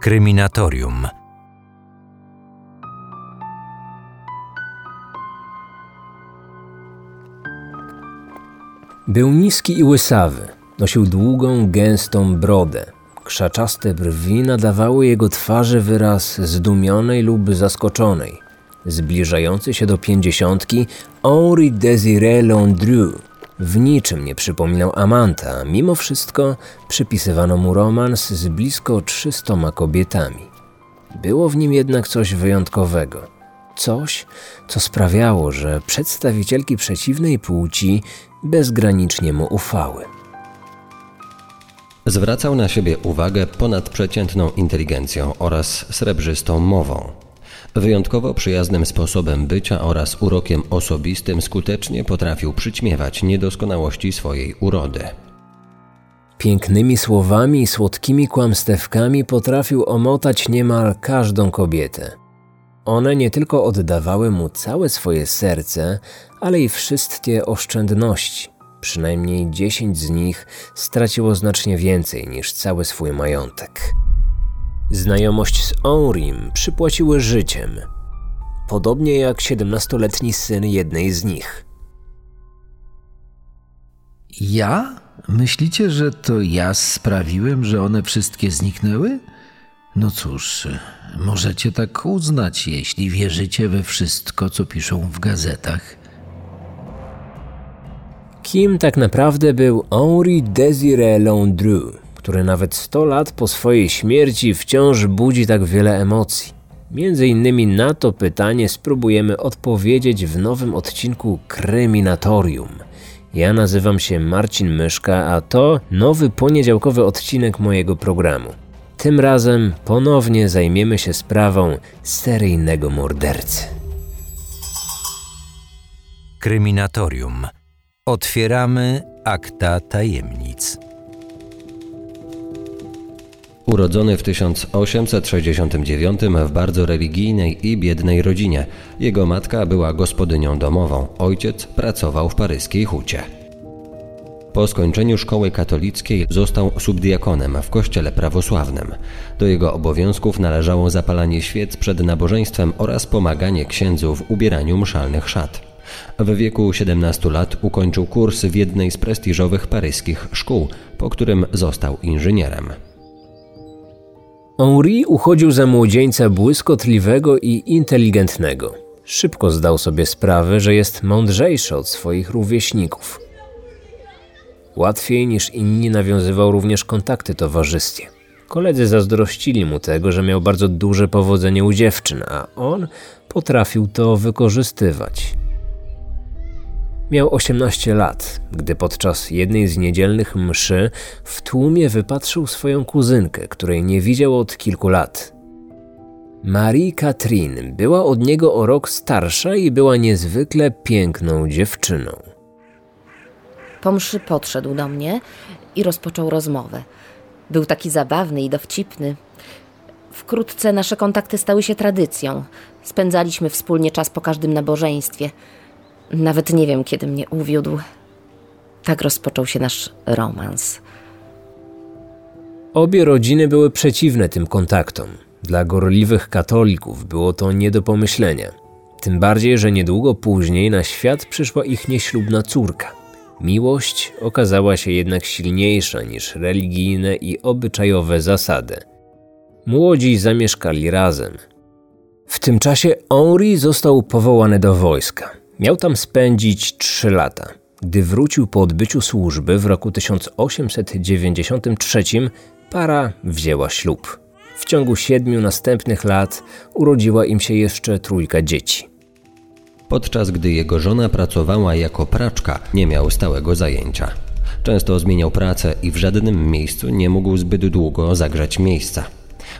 Kryminatorium. Był niski i łysawy. Nosił długą, gęstą brodę. Krzaczaste brwi nadawały jego twarzy wyraz zdumionej lub zaskoczonej. Zbliżający się do pięćdziesiątki, Henri Désiré Landru w niczym nie przypominał Amanta, mimo wszystko przypisywano mu romans z blisko trzystoma kobietami. Było w nim jednak coś wyjątkowego. Coś, co sprawiało, że przedstawicielki przeciwnej płci bezgranicznie mu ufały. Zwracał na siebie uwagę ponadprzeciętną inteligencją oraz srebrzystą mową. Wyjątkowo przyjaznym sposobem bycia oraz urokiem osobistym skutecznie potrafił przyćmiewać niedoskonałości swojej urody. Pięknymi słowami i słodkimi kłamstewkami potrafił omotać niemal każdą kobietę. One nie tylko oddawały mu całe swoje serce, ale i wszystkie oszczędności. Przynajmniej dziesięć z nich straciło znacznie więcej niż cały swój majątek. Znajomość z Henrim przypłaciły życiem, podobnie jak siedemnastoletni syn jednej z nich. Ja? Myślicie, że to ja sprawiłem, że one wszystkie zniknęły? No cóż, możecie tak uznać, jeśli wierzycie we wszystko, co piszą w gazetach. Kim tak naprawdę był Henri Désiré Landru, który nawet 100 lat po swojej śmierci wciąż budzi tak wiele emocji? Między innymi na to pytanie spróbujemy odpowiedzieć w nowym odcinku Kryminatorium. Ja nazywam się Marcin Myszka, a to nowy poniedziałkowy odcinek mojego programu. Tym razem ponownie zajmiemy się sprawą seryjnego mordercy. Kryminatorium. Otwieramy akta tajemnic. Urodzony w 1869 w bardzo religijnej i biednej rodzinie. Jego matka była gospodynią domową, ojciec pracował w paryskiej hucie. Po skończeniu szkoły katolickiej został subdiakonem w kościele prawosławnym. Do jego obowiązków należało zapalanie świec przed nabożeństwem oraz pomaganie księdzu w ubieraniu mszalnych szat. W wieku 17 lat ukończył kurs w jednej z prestiżowych paryskich szkół, po którym został inżynierem. Henri uchodził za młodzieńca błyskotliwego i inteligentnego. Szybko zdał sobie sprawę, że jest mądrzejszy od swoich rówieśników. Łatwiej niż inni nawiązywał również kontakty towarzyskie. Koledzy zazdrościli mu tego, że miał bardzo duże powodzenie u dziewczyn, a on potrafił to wykorzystywać. Miał 18 lat, gdy podczas jednej z niedzielnych mszy w tłumie wypatrzył swoją kuzynkę, której nie widział od kilku lat. Marie Katrin była od niego o rok starsza i była niezwykle piękną dziewczyną. Po mszy podszedł do mnie i rozpoczął rozmowę. Był taki zabawny i dowcipny. Wkrótce nasze kontakty stały się tradycją. Spędzaliśmy wspólnie czas po każdym nabożeństwie. Nawet nie wiem, kiedy mnie uwiódł. Tak rozpoczął się nasz romans. Obie rodziny były przeciwne tym kontaktom. Dla gorliwych katolików było to nie do pomyślenia. Tym bardziej, że niedługo później na świat przyszła ich nieślubna córka. Miłość okazała się jednak silniejsza niż religijne i obyczajowe zasady. Młodzi zamieszkali razem. W tym czasie Henri został powołany do wojska. Miał tam spędzić trzy lata. Gdy wrócił po odbyciu służby w roku 1893, para wzięła ślub. W ciągu siedmiu następnych lat urodziła im się jeszcze trójka dzieci. Podczas gdy jego żona pracowała jako praczka, nie miał stałego zajęcia. Często zmieniał pracę i w żadnym miejscu nie mógł zbyt długo zagrzać miejsca.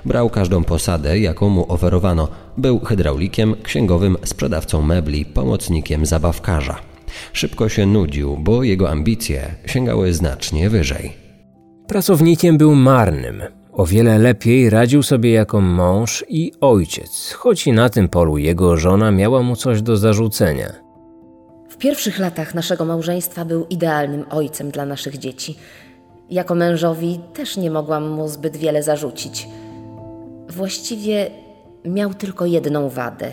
Brał każdą posadę, jaką mu oferowano. Był hydraulikiem, księgowym, sprzedawcą mebli, pomocnikiem zabawkarza. Szybko się nudził, bo jego ambicje sięgały znacznie wyżej. Pracownikiem był marnym. O wiele lepiej radził sobie jako mąż i ojciec, choć i na tym polu jego żona miała mu coś do zarzucenia. W pierwszych latach naszego małżeństwa był idealnym ojcem dla naszych dzieci. Jako mężowi też nie mogłam mu zbyt wiele zarzucić. Właściwie miał tylko jedną wadę.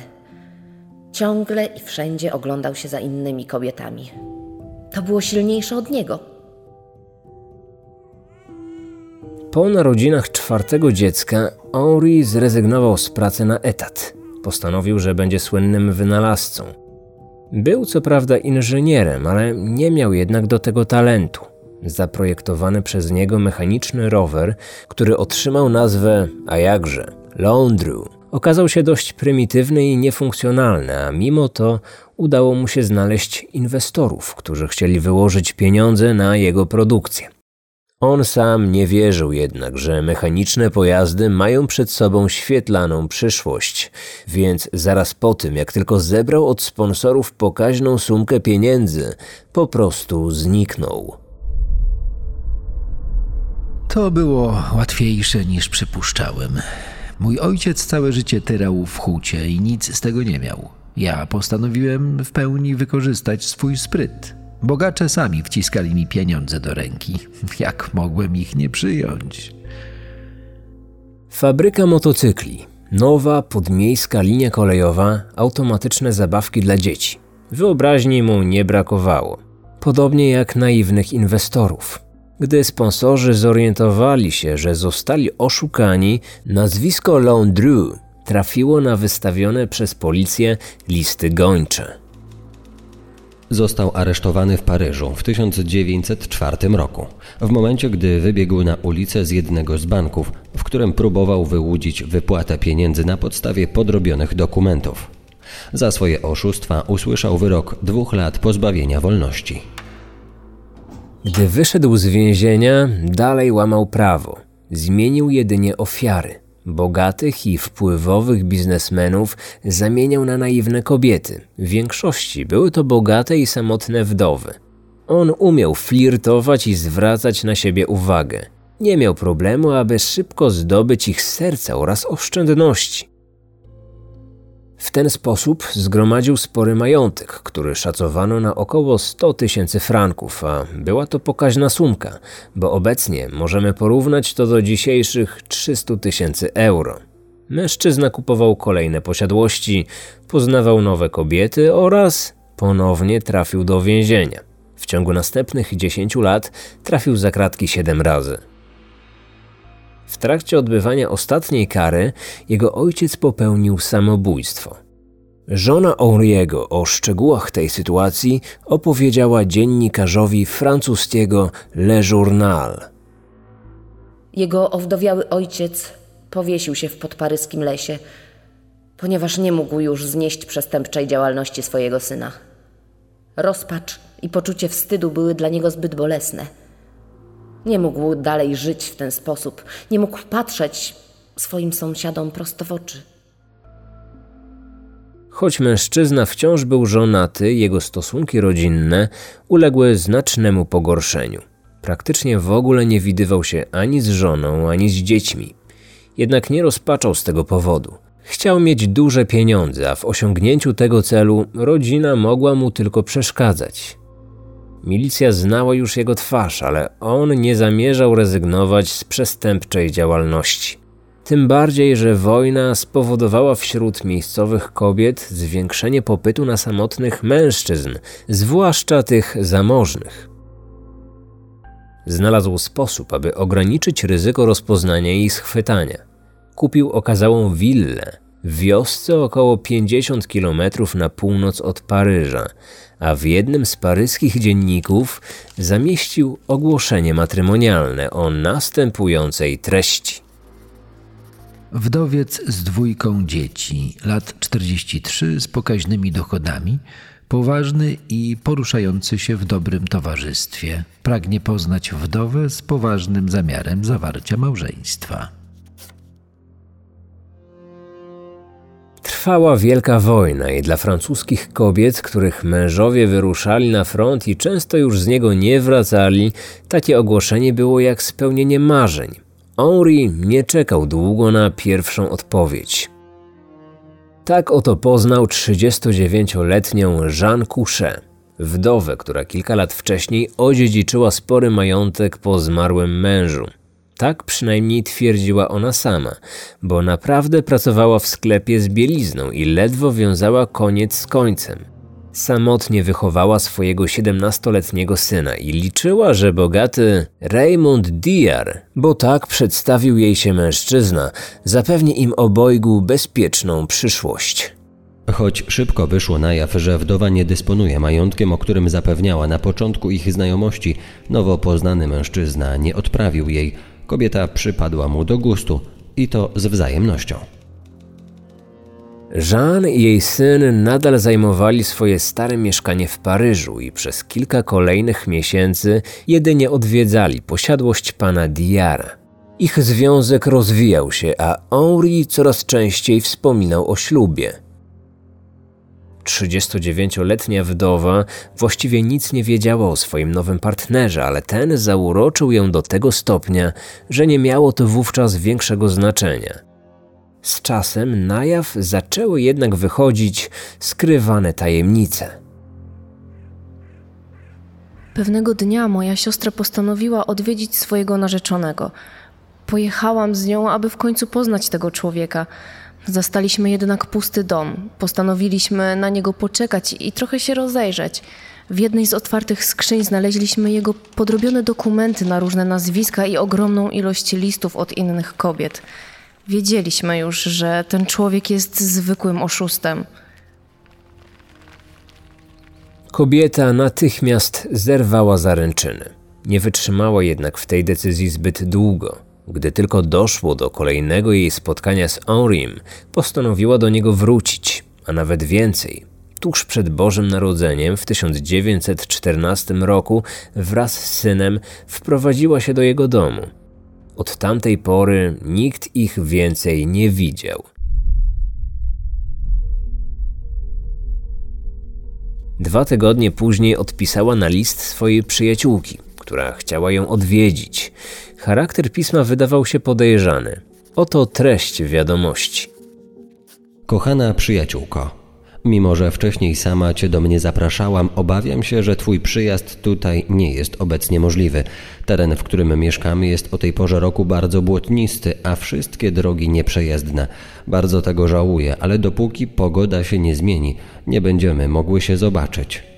Ciągle i wszędzie oglądał się za innymi kobietami. To było silniejsze od niego. Po narodzinach czwartego dziecka Henri zrezygnował z pracy na etat. Postanowił, że będzie słynnym wynalazcą. Był co prawda inżynierem, ale nie miał jednak do tego talentu. Zaprojektowany przez niego mechaniczny rower, który otrzymał nazwę, a jakże, Laundru, okazał się dość prymitywny i niefunkcjonalny, a mimo to udało mu się znaleźć inwestorów, którzy chcieli wyłożyć pieniądze na jego produkcję. On sam nie wierzył jednak, że mechaniczne pojazdy mają przed sobą świetlaną przyszłość, więc zaraz po tym, jak tylko zebrał od sponsorów pokaźną sumkę pieniędzy, po prostu zniknął. To było łatwiejsze niż przypuszczałem. Mój ojciec całe życie tyrał w hucie i nic z tego nie miał. Ja postanowiłem w pełni wykorzystać swój spryt. Bogacze sami wciskali mi pieniądze do ręki. Jak mogłem ich nie przyjąć? Fabryka motocykli. Nowa, podmiejska linia kolejowa, automatyczne zabawki dla dzieci. Wyobraźni mu nie brakowało. Podobnie jak naiwnych inwestorów. Gdy sponsorzy zorientowali się, że zostali oszukani, nazwisko Laundru trafiło na wystawione przez policję listy gończe. Został aresztowany w Paryżu w 1904 roku, w momencie gdy wybiegł na ulicę z jednego z banków, w którym próbował wyłudzić wypłatę pieniędzy na podstawie podrobionych dokumentów. Za swoje oszustwa usłyszał wyrok dwóch lat pozbawienia wolności. Gdy wyszedł z więzienia, dalej łamał prawo. Zmienił jedynie ofiary. Bogatych i wpływowych biznesmenów zamieniał na naiwne kobiety. W większości były to bogate i samotne wdowy. On umiał flirtować i zwracać na siebie uwagę. Nie miał problemu, aby szybko zdobyć ich serca oraz oszczędności. W ten sposób zgromadził spory majątek, który szacowano na około 100 tysięcy franków, a była to pokaźna sumka, bo obecnie możemy porównać to do dzisiejszych 300 tysięcy euro. Mężczyzna kupował kolejne posiadłości, poznawał nowe kobiety oraz ponownie trafił do więzienia. W ciągu następnych 10 lat trafił za kratki 7 razy. W trakcie odbywania ostatniej kary jego ojciec popełnił samobójstwo. Żona Henriego o szczegółach tej sytuacji opowiedziała dziennikarzowi francuskiego Le Journal. Jego owdowiały ojciec powiesił się w podparyskim lesie, ponieważ nie mógł już znieść przestępczej działalności swojego syna. Rozpacz i poczucie wstydu były dla niego zbyt bolesne. Nie mógł dalej żyć w ten sposób, nie mógł patrzeć swoim sąsiadom prosto w oczy. Choć mężczyzna wciąż był żonaty, jego stosunki rodzinne uległy znacznemu pogorszeniu. Praktycznie w ogóle nie widywał się ani z żoną, ani z dziećmi. Jednak nie rozpaczał z tego powodu. Chciał mieć duże pieniądze, a w osiągnięciu tego celu rodzina mogła mu tylko przeszkadzać. Milicja znała już jego twarz, ale on nie zamierzał rezygnować z przestępczej działalności. Tym bardziej, że wojna spowodowała wśród miejscowych kobiet zwiększenie popytu na samotnych mężczyzn, zwłaszcza tych zamożnych. Znalazł sposób, aby ograniczyć ryzyko rozpoznania i schwytania. Kupił okazałą willę w wiosce około 50 km na północ od Paryża, a w jednym z paryskich dzienników zamieścił ogłoszenie matrymonialne o następującej treści. Wdowiec z dwójką dzieci, lat 43, z pokaźnymi dochodami, poważny i poruszający się w dobrym towarzystwie, pragnie poznać wdowę z poważnym zamiarem zawarcia małżeństwa. Trwała wielka wojna i dla francuskich kobiet, których mężowie wyruszali na front i często już z niego nie wracali, takie ogłoszenie było jak spełnienie marzeń. Henri nie czekał długo na pierwszą odpowiedź. Tak oto poznał 39-letnią Jeanne Couchet, wdowę, która kilka lat wcześniej odziedziczyła spory majątek po zmarłym mężu. Tak przynajmniej twierdziła ona sama, bo naprawdę pracowała w sklepie z bielizną i ledwo wiązała koniec z końcem. Samotnie wychowała swojego 17-letniego syna i liczyła, że bogaty Raymond Diar, bo tak przedstawił jej się mężczyzna, zapewni im obojgu bezpieczną przyszłość. Choć szybko wyszło na jaw, że wdowa nie dysponuje majątkiem, o którym zapewniała na początku ich znajomości, nowo poznany mężczyzna nie odprawił jej. Kobieta przypadła mu do gustu i to z wzajemnością. Jean i jej syn nadal zajmowali swoje stare mieszkanie w Paryżu i przez kilka kolejnych miesięcy jedynie odwiedzali posiadłość pana Diara. Ich związek rozwijał się, a Henri coraz częściej wspominał o ślubie. 39-letnia wdowa właściwie nic nie wiedziała o swoim nowym partnerze, ale ten zauroczył ją do tego stopnia, że nie miało to wówczas większego znaczenia. Z czasem na jaw zaczęły jednak wychodzić skrywane tajemnice. Pewnego dnia moja siostra postanowiła odwiedzić swojego narzeczonego. Pojechałam z nią, aby w końcu poznać tego człowieka. Zastaliśmy jednak pusty dom. Postanowiliśmy na niego poczekać i trochę się rozejrzeć. W jednej z otwartych skrzyń znaleźliśmy jego podrobione dokumenty na różne nazwiska i ogromną ilość listów od innych kobiet. Wiedzieliśmy już, że ten człowiek jest zwykłym oszustem. Kobieta natychmiast zerwała zaręczyny. Nie wytrzymała jednak w tej decyzji zbyt długo. Gdy tylko doszło do kolejnego jej spotkania z Henrim, postanowiła do niego wrócić, a nawet więcej. Tuż przed Bożym Narodzeniem w 1914 roku wraz z synem wprowadziła się do jego domu. Od tamtej pory nikt ich więcej nie widział. Dwa tygodnie później odpisała na list swojej przyjaciółki, która chciała ją odwiedzić. Charakter pisma wydawał się podejrzany. Oto treść wiadomości. Kochana przyjaciółko, Mimo, że wcześniej sama Cię do mnie zapraszałam, obawiam się, że Twój przyjazd tutaj nie jest obecnie możliwy. Teren, w którym mieszkamy, jest o tej porze roku bardzo błotnisty, a wszystkie drogi nieprzejezdne. Bardzo tego żałuję, ale dopóki pogoda się nie zmieni, nie będziemy mogły się zobaczyć.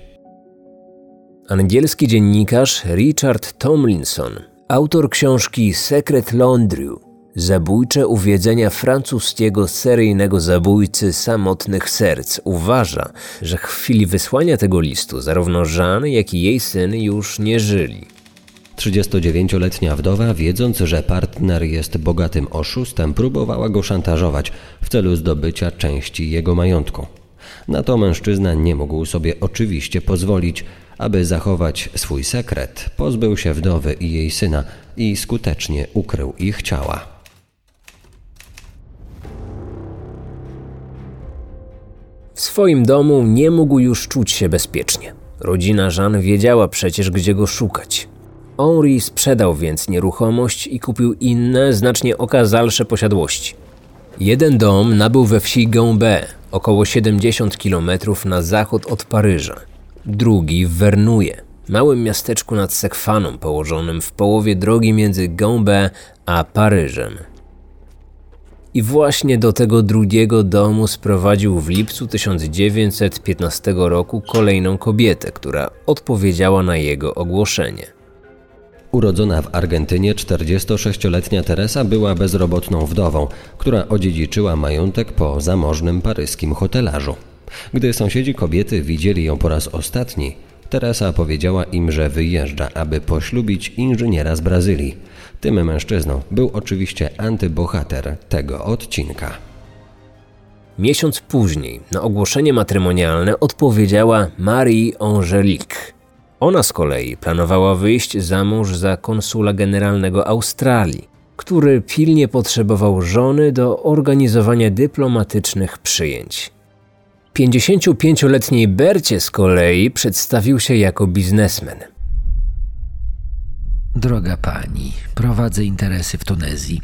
Angielski dziennikarz Richard Tomlinson, autor książki Sekret Londriu, Zabójcze uwiedzenia francuskiego seryjnego zabójcy samotnych serc uważa, że w chwili wysłania tego listu zarówno Jean, jak i jej syn już nie żyli. 39-letnia wdowa, wiedząc, że partner jest bogatym oszustem, próbowała go szantażować w celu zdobycia części jego majątku. Na to mężczyzna nie mógł sobie oczywiście pozwolić, aby zachować swój sekret, pozbył się wdowy i jej syna i skutecznie ukrył ich ciała. W swoim domu nie mógł już czuć się bezpiecznie. Rodzina Jean wiedziała przecież, gdzie go szukać. Henri sprzedał więc nieruchomość i kupił inne, znacznie okazalsze posiadłości. Jeden dom nabył we wsi Gambé, około 70 km na zachód od Paryża. Drugi w Vernouille, małym miasteczku nad Sekwaną położonym w połowie drogi między Gambé a Paryżem. I właśnie do tego drugiego domu sprowadził w lipcu 1915 roku kolejną kobietę, która odpowiedziała na jego ogłoszenie. Urodzona w Argentynie 46-letnia Teresa była bezrobotną wdową, która odziedziczyła majątek po zamożnym paryskim hotelarzu. Gdy sąsiedzi kobiety widzieli ją po raz ostatni, Teresa powiedziała im, że wyjeżdża, aby poślubić inżyniera z Brazylii. Tym mężczyzną był oczywiście antybohater tego odcinka. Miesiąc później na ogłoszenie matrymonialne odpowiedziała Marie Angelique. Ona z kolei planowała wyjść za mąż za konsula generalnego Australii, który pilnie potrzebował żony do organizowania dyplomatycznych przyjęć. 55-letniej Bercie z kolei przedstawił się jako biznesmen. Droga pani, prowadzę interesy w Tunezji.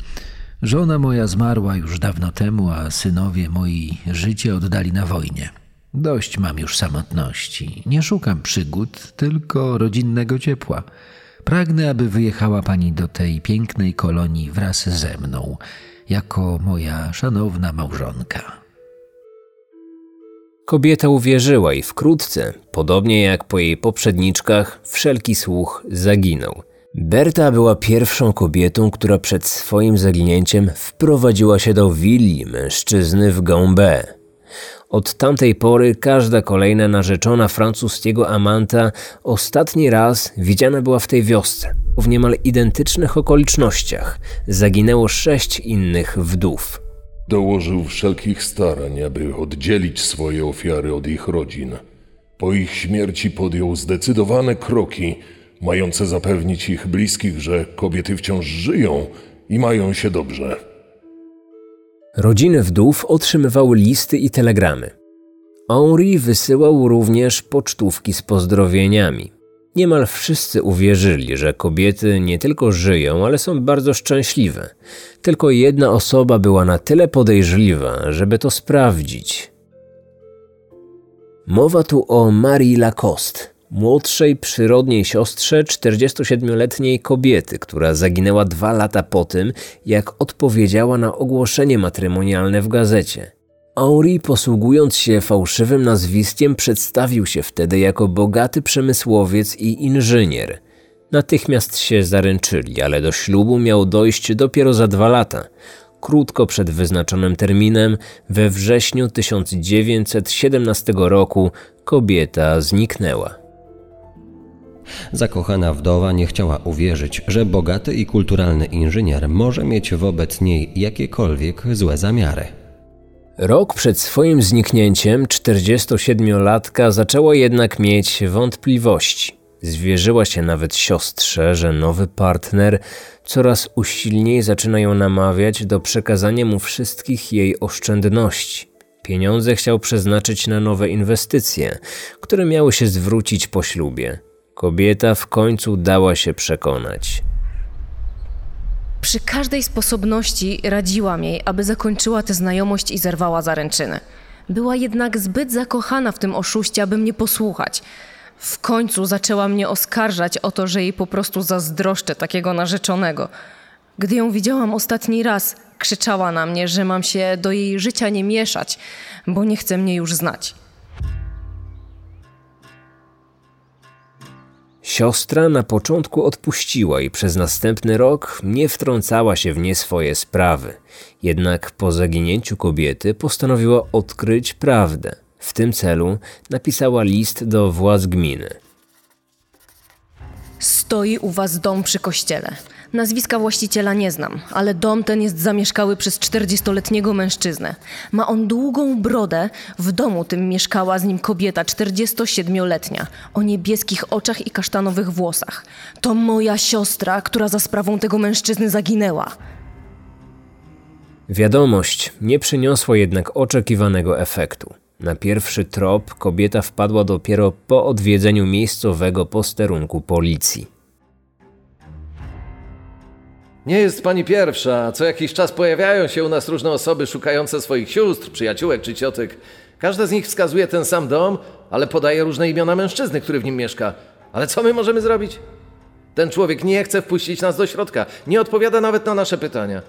Żona moja zmarła już dawno temu, a synowie moi życie oddali na wojnie. Dość mam już samotności. Nie szukam przygód, tylko rodzinnego ciepła. Pragnę, aby wyjechała pani do tej pięknej kolonii wraz ze mną, jako moja szanowna małżonka. Kobieta uwierzyła i wkrótce, podobnie jak po jej poprzedniczkach, wszelki słuch zaginął. Berta była pierwszą kobietą, która przed swoim zaginięciem wprowadziła się do willi mężczyzny w Gambé. Od tamtej pory każda kolejna narzeczona francuskiego amanta ostatni raz widziana była w tej wiosce. W niemal identycznych okolicznościach zaginęło sześć innych wdów. Dołożył wszelkich starań, aby oddzielić swoje ofiary od ich rodzin. Po ich śmierci podjął zdecydowane kroki, mające zapewnić ich bliskich, że kobiety wciąż żyją i mają się dobrze. Rodziny wdów otrzymywały listy i telegramy. Henri wysyłał również pocztówki z pozdrowieniami. Niemal wszyscy uwierzyli, że kobiety nie tylko żyją, ale są bardzo szczęśliwe. Tylko jedna osoba była na tyle podejrzliwa, żeby to sprawdzić. Mowa tu o Marii Lacoste, młodszej przyrodniej siostrze 47-letniej kobiety, która zaginęła dwa lata po tym, jak odpowiedziała na ogłoszenie matrymonialne w gazecie. Henri, posługując się fałszywym nazwiskiem, przedstawił się wtedy jako bogaty przemysłowiec i inżynier. Natychmiast się zaręczyli, ale do ślubu miał dojść dopiero za dwa lata. Krótko przed wyznaczonym terminem, we wrześniu 1917 roku, kobieta zniknęła. Zakochana wdowa nie chciała uwierzyć, że bogaty i kulturalny inżynier może mieć wobec niej jakiekolwiek złe zamiary. Rok przed swoim zniknięciem 47-latka zaczęła jednak mieć wątpliwości. Zwierzyła się nawet siostrze, że nowy partner coraz usilniej zaczyna ją namawiać do przekazania mu wszystkich jej oszczędności. Pieniądze chciał przeznaczyć na nowe inwestycje, które miały się zwrócić po ślubie. Kobieta w końcu dała się przekonać. Przy każdej sposobności radziłam jej, aby zakończyła tę znajomość i zerwała zaręczyny. Była jednak zbyt zakochana w tym oszuście, aby mnie posłuchać. W końcu zaczęła mnie oskarżać o to, że jej po prostu zazdroszczę takiego narzeczonego. Gdy ją widziałam ostatni raz, krzyczała na mnie, że mam się do jej życia nie mieszać, bo nie chce mnie już znać. Siostra na początku odpuściła i przez następny rok nie wtrącała się w nie swoje sprawy. Jednak po zaginięciu kobiety postanowiła odkryć prawdę. W tym celu napisała list do władz gminy. Stoi u was dom przy kościele. Nazwiska właściciela nie znam, ale dom ten jest zamieszkały przez 40-letniego mężczyznę. Ma on długą brodę, w domu tym mieszkała z nim kobieta 47-letnia, o niebieskich oczach i kasztanowych włosach. To moja siostra, która za sprawą tego mężczyzny zaginęła. Wiadomość nie przyniosła jednak oczekiwanego efektu. Na pierwszy trop kobieta wpadła dopiero po odwiedzeniu miejscowego posterunku policji. Nie jest pani pierwsza. Co jakiś czas pojawiają się u nas różne osoby szukające swoich sióstr, przyjaciółek czy ciotek. Każda z nich wskazuje ten sam dom, ale podaje różne imiona mężczyzny, który w nim mieszka. Ale co my możemy zrobić? Ten człowiek nie chce wpuścić nas do środka, nie odpowiada nawet na nasze pytania.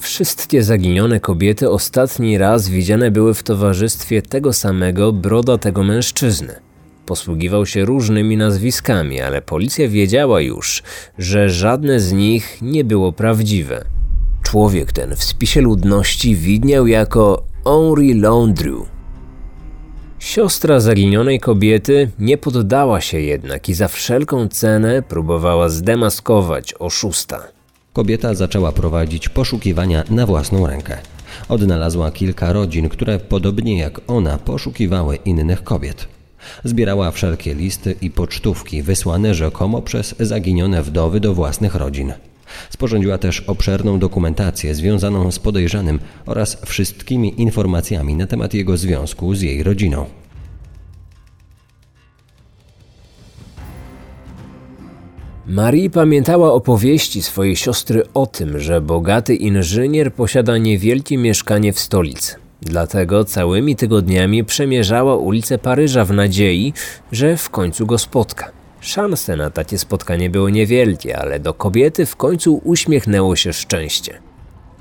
Wszystkie zaginione kobiety ostatni raz widziane były w towarzystwie tego samego brodatego mężczyzny. Posługiwał się różnymi nazwiskami, ale policja wiedziała już, że żadne z nich nie było prawdziwe. Człowiek ten w spisie ludności widniał jako Henri Landru. Siostra zaginionej kobiety nie poddała się jednak i za wszelką cenę próbowała zdemaskować oszusta. Kobieta zaczęła prowadzić poszukiwania na własną rękę. Odnalazła kilka rodzin, które podobnie jak ona poszukiwały innych kobiet. Zbierała wszelkie listy i pocztówki wysłane rzekomo przez zaginione wdowy do własnych rodzin. Sporządziła też obszerną dokumentację związaną z podejrzanym oraz wszystkimi informacjami na temat jego związku z jej rodziną. Marie pamiętała opowieści swojej siostry o tym, że bogaty inżynier posiada niewielkie mieszkanie w stolicy. Dlatego całymi tygodniami przemierzała ulice Paryża w nadziei, że w końcu go spotka. Szanse na takie spotkanie były niewielkie, ale do kobiety w końcu uśmiechnęło się szczęście.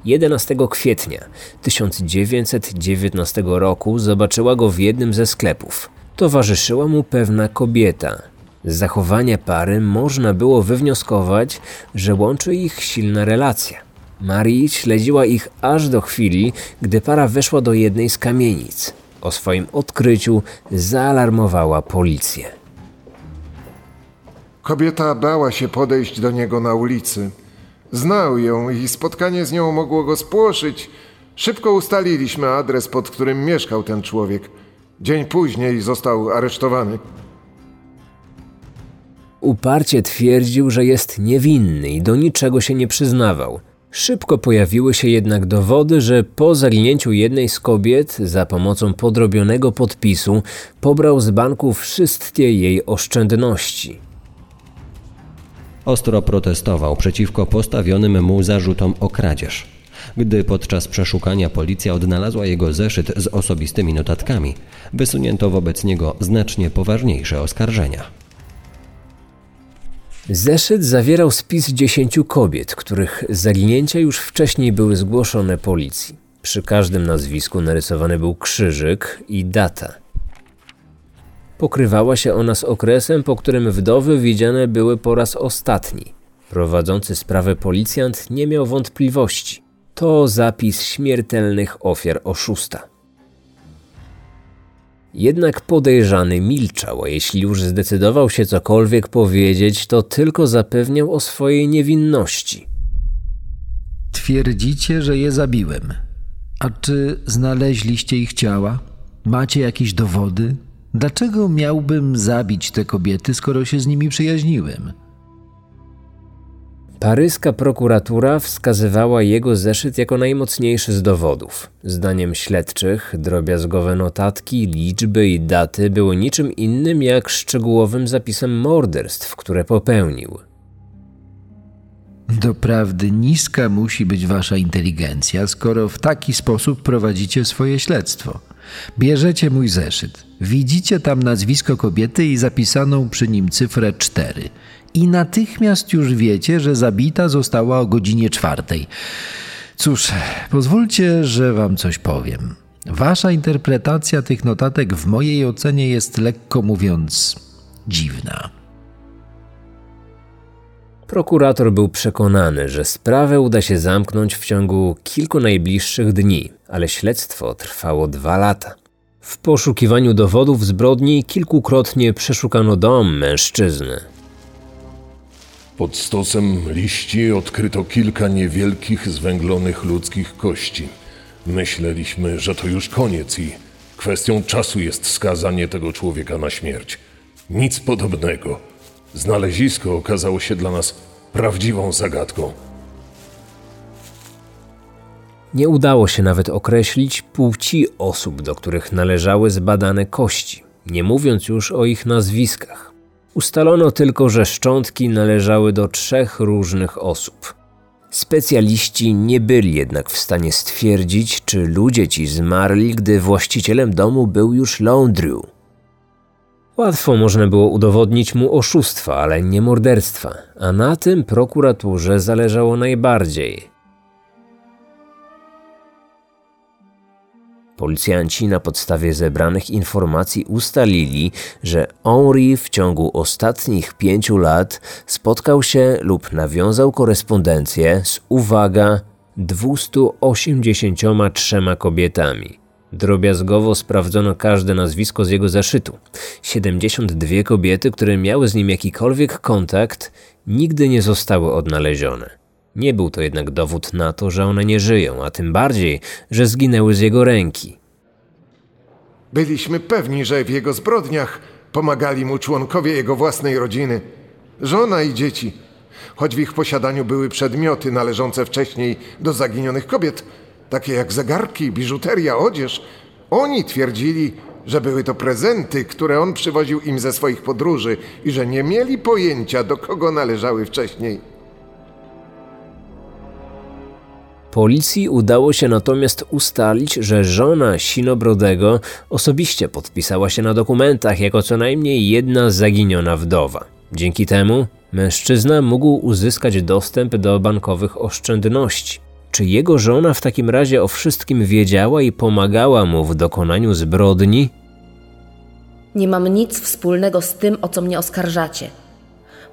11 kwietnia 1919 roku zobaczyła go w jednym ze sklepów. Towarzyszyła mu pewna kobieta. Z zachowania pary można było wywnioskować, że łączy ich silna relacja. Marii śledziła ich aż do chwili, gdy para weszła do jednej z kamienic. O swoim odkryciu zaalarmowała policję. Kobieta bała się podejść do niego na ulicy. Znał ją i spotkanie z nią mogło go spłoszyć. Szybko ustaliliśmy adres, pod którym mieszkał ten człowiek. Dzień później został aresztowany. Uparcie twierdził, że jest niewinny i do niczego się nie przyznawał. Szybko pojawiły się jednak dowody, że po zaginięciu jednej z kobiet za pomocą podrobionego podpisu pobrał z banku wszystkie jej oszczędności. Ostro protestował przeciwko postawionym mu zarzutom o kradzież. Gdy podczas przeszukania policja odnalazła jego zeszyt z osobistymi notatkami, wysunięto wobec niego znacznie poważniejsze oskarżenia. Zeszyt zawierał spis dziesięciu kobiet, których zaginięcia już wcześniej były zgłoszone policji. Przy każdym nazwisku narysowany był krzyżyk i data. Pokrywała się ona z okresem, po którym wdowy widziane były po raz ostatni. Prowadzący sprawę policjant nie miał wątpliwości. To zapis śmiertelnych ofiar oszusta. Jednak podejrzany milczał, a jeśli już zdecydował się cokolwiek powiedzieć, to tylko zapewniał o swojej niewinności. Twierdzicie, że je zabiłem. A czy znaleźliście ich ciała? Macie jakieś dowody? Dlaczego miałbym zabić te kobiety, skoro się z nimi przyjaźniłem? Paryska prokuratura wskazywała jego zeszyt jako najmocniejszy z dowodów. Zdaniem śledczych, drobiazgowe notatki, liczby i daty były niczym innym jak szczegółowym zapisem morderstw, które popełnił. Doprawdy niska musi być wasza inteligencja, skoro w taki sposób prowadzicie swoje śledztwo. Bierzecie mój zeszyt, widzicie tam nazwisko kobiety i zapisaną przy nim cyfrę 4 i natychmiast już wiecie, że zabita została o godzinie czwartej. Cóż, pozwólcie, że wam coś powiem. Wasza interpretacja tych notatek w mojej ocenie jest lekko mówiąc dziwna. Prokurator był przekonany, że sprawę uda się zamknąć w ciągu kilku najbliższych dni, ale śledztwo trwało dwa lata. W poszukiwaniu dowodów zbrodni kilkukrotnie przeszukano dom mężczyzny. Pod stosem liści odkryto kilka niewielkich, zwęglonych ludzkich kości. Myśleliśmy, że to już koniec i kwestią czasu jest skazanie tego człowieka na śmierć. Nic podobnego. Znalezisko okazało się dla nas prawdziwą zagadką. Nie udało się nawet określić płci osób, do których należały zbadane kości, nie mówiąc już o ich nazwiskach. Ustalono tylko, że szczątki należały do trzech różnych osób. Specjaliści nie byli jednak w stanie stwierdzić, czy ludzie ci zmarli, gdy właścicielem domu był już Laundrew. Łatwo można było udowodnić mu oszustwa, ale nie morderstwa, a na tym prokuraturze zależało najbardziej. Policjanci na podstawie zebranych informacji ustalili, że Henri w ciągu ostatnich pięciu lat spotkał się lub nawiązał korespondencję z, uwaga, 283 kobietami. Drobiazgowo sprawdzono każde nazwisko z jego zeszytu. 72 kobiety, które miały z nim jakikolwiek kontakt, nigdy nie zostały odnalezione. Nie był to jednak dowód na to, że one nie żyją, a tym bardziej, że zginęły z jego ręki. Byliśmy pewni, że w jego zbrodniach pomagali mu członkowie jego własnej rodziny, żona i dzieci. Choć w ich posiadaniu były przedmioty należące wcześniej do zaginionych kobiet, takie jak zegarki, biżuteria, odzież, oni twierdzili, że były to prezenty, które on przywoził im ze swoich podróży i że nie mieli pojęcia, do kogo należały wcześniej. Policji udało się natomiast ustalić, że żona Sinobrodego osobiście podpisała się na dokumentach jako co najmniej jedna zaginiona wdowa. Dzięki temu mężczyzna mógł uzyskać dostęp do bankowych oszczędności. Czy jego żona w takim razie o wszystkim wiedziała i pomagała mu w dokonaniu zbrodni? Nie mam nic wspólnego z tym, o co mnie oskarżacie.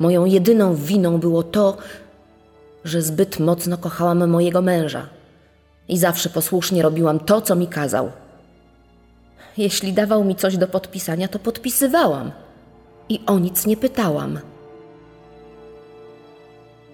Moją jedyną winą było to, że zbyt mocno kochałam mojego męża i zawsze posłusznie robiłam to, co mi kazał. Jeśli dawał mi coś do podpisania, to podpisywałam i o nic nie pytałam.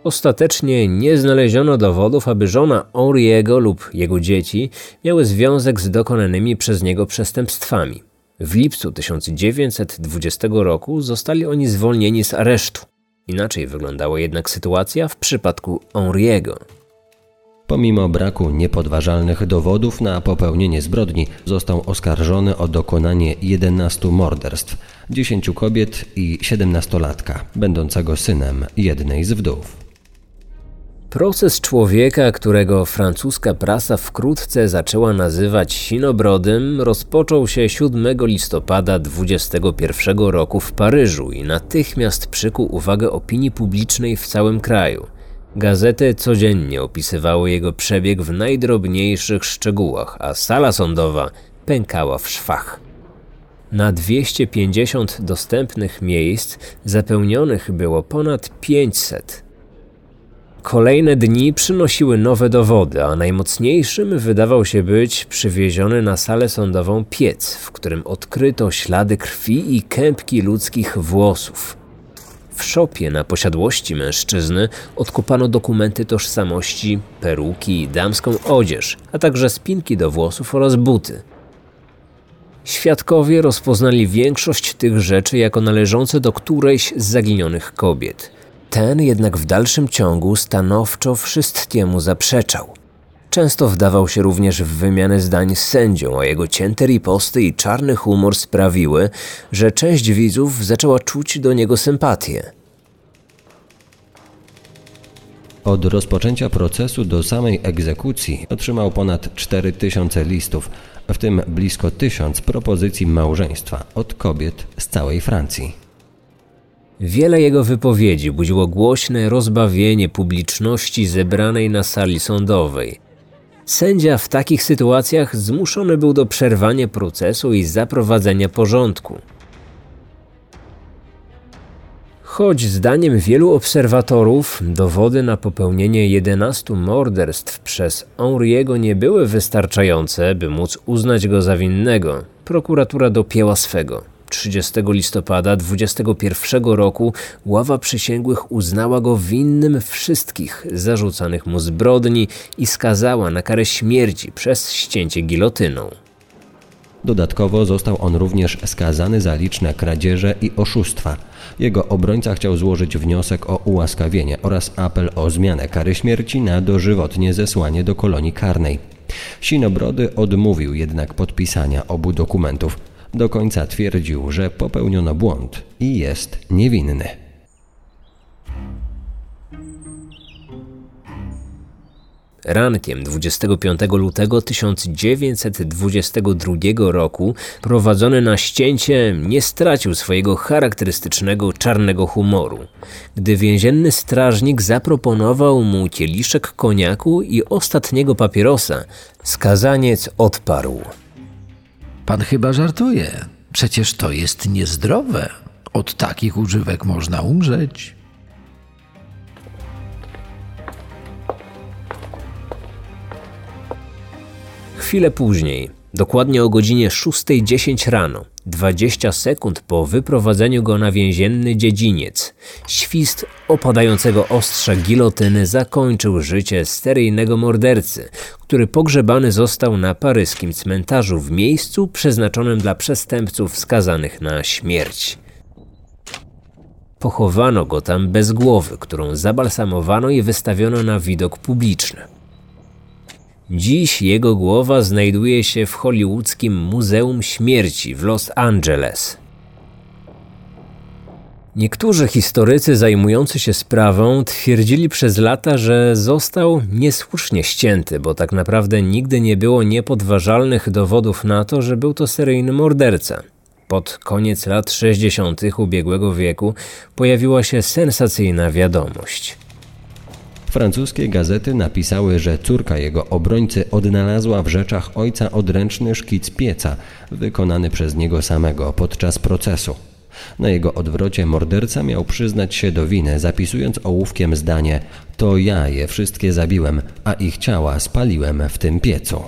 Ostatecznie nie znaleziono dowodów, aby żona Henriego lub jego dzieci miały związek z dokonanymi przez niego przestępstwami. W lipcu 1920 roku zostali oni zwolnieni z aresztu. Inaczej wyglądała jednak sytuacja w przypadku Henriego. Pomimo braku niepodważalnych dowodów na popełnienie zbrodni, został oskarżony o dokonanie 11 morderstw, 10 kobiet i 17-latka, będącego synem jednej z wdów. Proces człowieka, którego francuska prasa wkrótce zaczęła nazywać Sinobrodem, rozpoczął się 7 listopada 21 roku w Paryżu i natychmiast przykuł uwagę opinii publicznej w całym kraju. Gazety codziennie opisywały jego przebieg w najdrobniejszych szczegółach, a sala sądowa pękała w szwach. Na 250 dostępnych miejsc zapełnionych było ponad 500. Kolejne dni przynosiły nowe dowody, a najmocniejszym wydawał się być przywieziony na salę sądową piec, w którym odkryto ślady krwi i kępki ludzkich włosów. W szopie na posiadłości mężczyzny odkopano dokumenty tożsamości, peruki i damską odzież, a także spinki do włosów oraz buty. Świadkowie rozpoznali większość tych rzeczy jako należące do którejś z zaginionych kobiet – ten jednak w dalszym ciągu stanowczo wszystkiemu zaprzeczał. Często wdawał się również w wymianę zdań z sędzią, a jego cięte riposty i czarny humor sprawiły, że część widzów zaczęła czuć do niego sympatię. Od rozpoczęcia procesu do samej egzekucji otrzymał ponad 4000 listów, w tym blisko 1000 propozycji małżeństwa od kobiet z całej Francji. Wiele jego wypowiedzi budziło głośne rozbawienie publiczności zebranej na sali sądowej. Sędzia w takich sytuacjach zmuszony był do przerwania procesu i zaprowadzenia porządku. Choć zdaniem wielu obserwatorów dowody na popełnienie 11 morderstw przez Henriego nie były wystarczające, by móc uznać go za winnego, prokuratura dopięła swego. 30 listopada 21 roku ława przysięgłych uznała go winnym wszystkich zarzucanych mu zbrodni i skazała na karę śmierci przez ścięcie gilotyną. Dodatkowo został on również skazany za liczne kradzieże i oszustwa. Jego obrońca chciał złożyć wniosek o ułaskawienie oraz apel o zmianę kary śmierci na dożywotnie zesłanie do kolonii karnej. Sinobrody odmówił jednak podpisania obu dokumentów do końca twierdził, że popełniono błąd i jest niewinny. Rankiem 25 lutego 1922 roku prowadzony na ścięcie nie stracił swojego charakterystycznego czarnego humoru. Gdy więzienny strażnik zaproponował mu kieliszek koniaku i ostatniego papierosa, skazaniec odparł – Pan chyba żartuje. Przecież to jest niezdrowe. Od takich używek można umrzeć. Chwilę później, dokładnie o godzinie 6.10 rano, 20 sekund po wyprowadzeniu go na więzienny dziedziniec, świst opadającego ostrza gilotyny zakończył życie steryjnego mordercy, który pogrzebany został na paryskim cmentarzu w miejscu przeznaczonym dla przestępców skazanych na śmierć. Pochowano go tam bez głowy, którą zabalsamowano i wystawiono na widok publiczny. Dziś jego głowa znajduje się w hollywoodzkim Muzeum Śmierci w Los Angeles. Niektórzy historycy zajmujący się sprawą twierdzili przez lata, że został niesłusznie ścięty, bo tak naprawdę nigdy nie było niepodważalnych dowodów na to, że był to seryjny morderca. Pod koniec lat 60. ubiegłego wieku pojawiła się sensacyjna wiadomość. Francuskie gazety napisały, że córka jego obrońcy odnalazła w rzeczach ojca odręczny szkic pieca, wykonany przez niego samego podczas procesu. Na jego odwrocie morderca miał przyznać się do winy, zapisując ołówkiem zdanie: To ja je wszystkie zabiłem, a ich ciała spaliłem w tym piecu.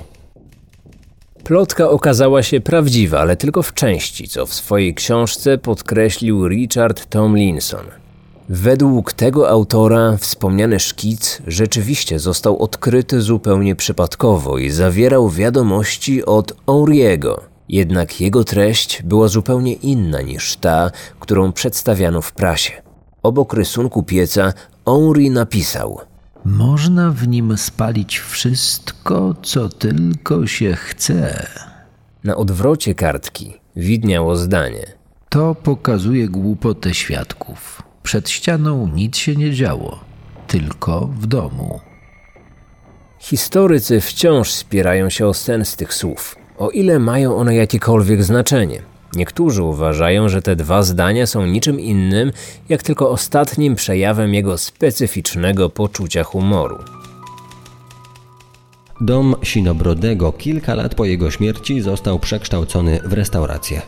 Plotka okazała się prawdziwa, ale tylko w części, co w swojej książce podkreślił Richard Tomlinson. Według tego autora wspomniany szkic rzeczywiście został odkryty zupełnie przypadkowo i zawierał wiadomości od Henriego. Jednak jego treść była zupełnie inna niż ta, którą przedstawiano w prasie. Obok rysunku pieca Henri napisał – można w nim spalić wszystko, co tylko się chce. Na odwrocie kartki widniało zdanie. To pokazuje głupotę świadków. Przed ścianą nic się nie działo, tylko w domu. Historycy wciąż spierają się o sens tych słów, o ile mają one jakiekolwiek znaczenie. Niektórzy uważają, że te dwa zdania są niczym innym, jak tylko ostatnim przejawem jego specyficznego poczucia humoru. Dom Sinobrodego kilka lat po jego śmierci został przekształcony w restaurację.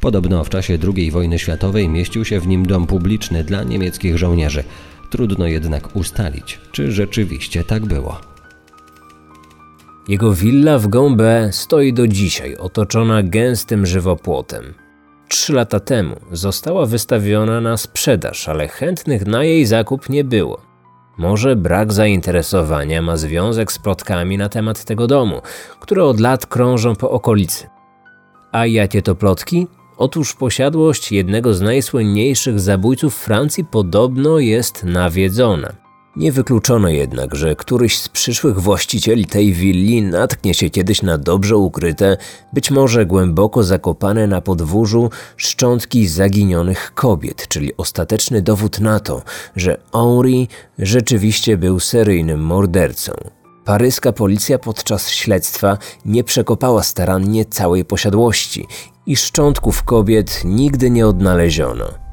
Podobno w czasie II wojny światowej mieścił się w nim dom publiczny dla niemieckich żołnierzy. Trudno jednak ustalić, czy rzeczywiście tak było. Jego willa w Gombe stoi do dzisiaj, otoczona gęstym żywopłotem. Trzy lata temu została wystawiona na sprzedaż, ale chętnych na jej zakup nie było. Może brak zainteresowania ma związek z plotkami na temat tego domu, które od lat krążą po okolicy. A jakie to plotki? Otóż posiadłość jednego z najsłynniejszych zabójców Francji podobno jest nawiedzona. Nie wykluczono jednak, że któryś z przyszłych właścicieli tej willi natknie się kiedyś na dobrze ukryte, być może głęboko zakopane na podwórzu szczątki zaginionych kobiet, czyli ostateczny dowód na to, że Henri rzeczywiście był seryjnym mordercą. Paryska policja podczas śledztwa nie przekopała starannie całej posiadłości i szczątków kobiet nigdy nie odnaleziono.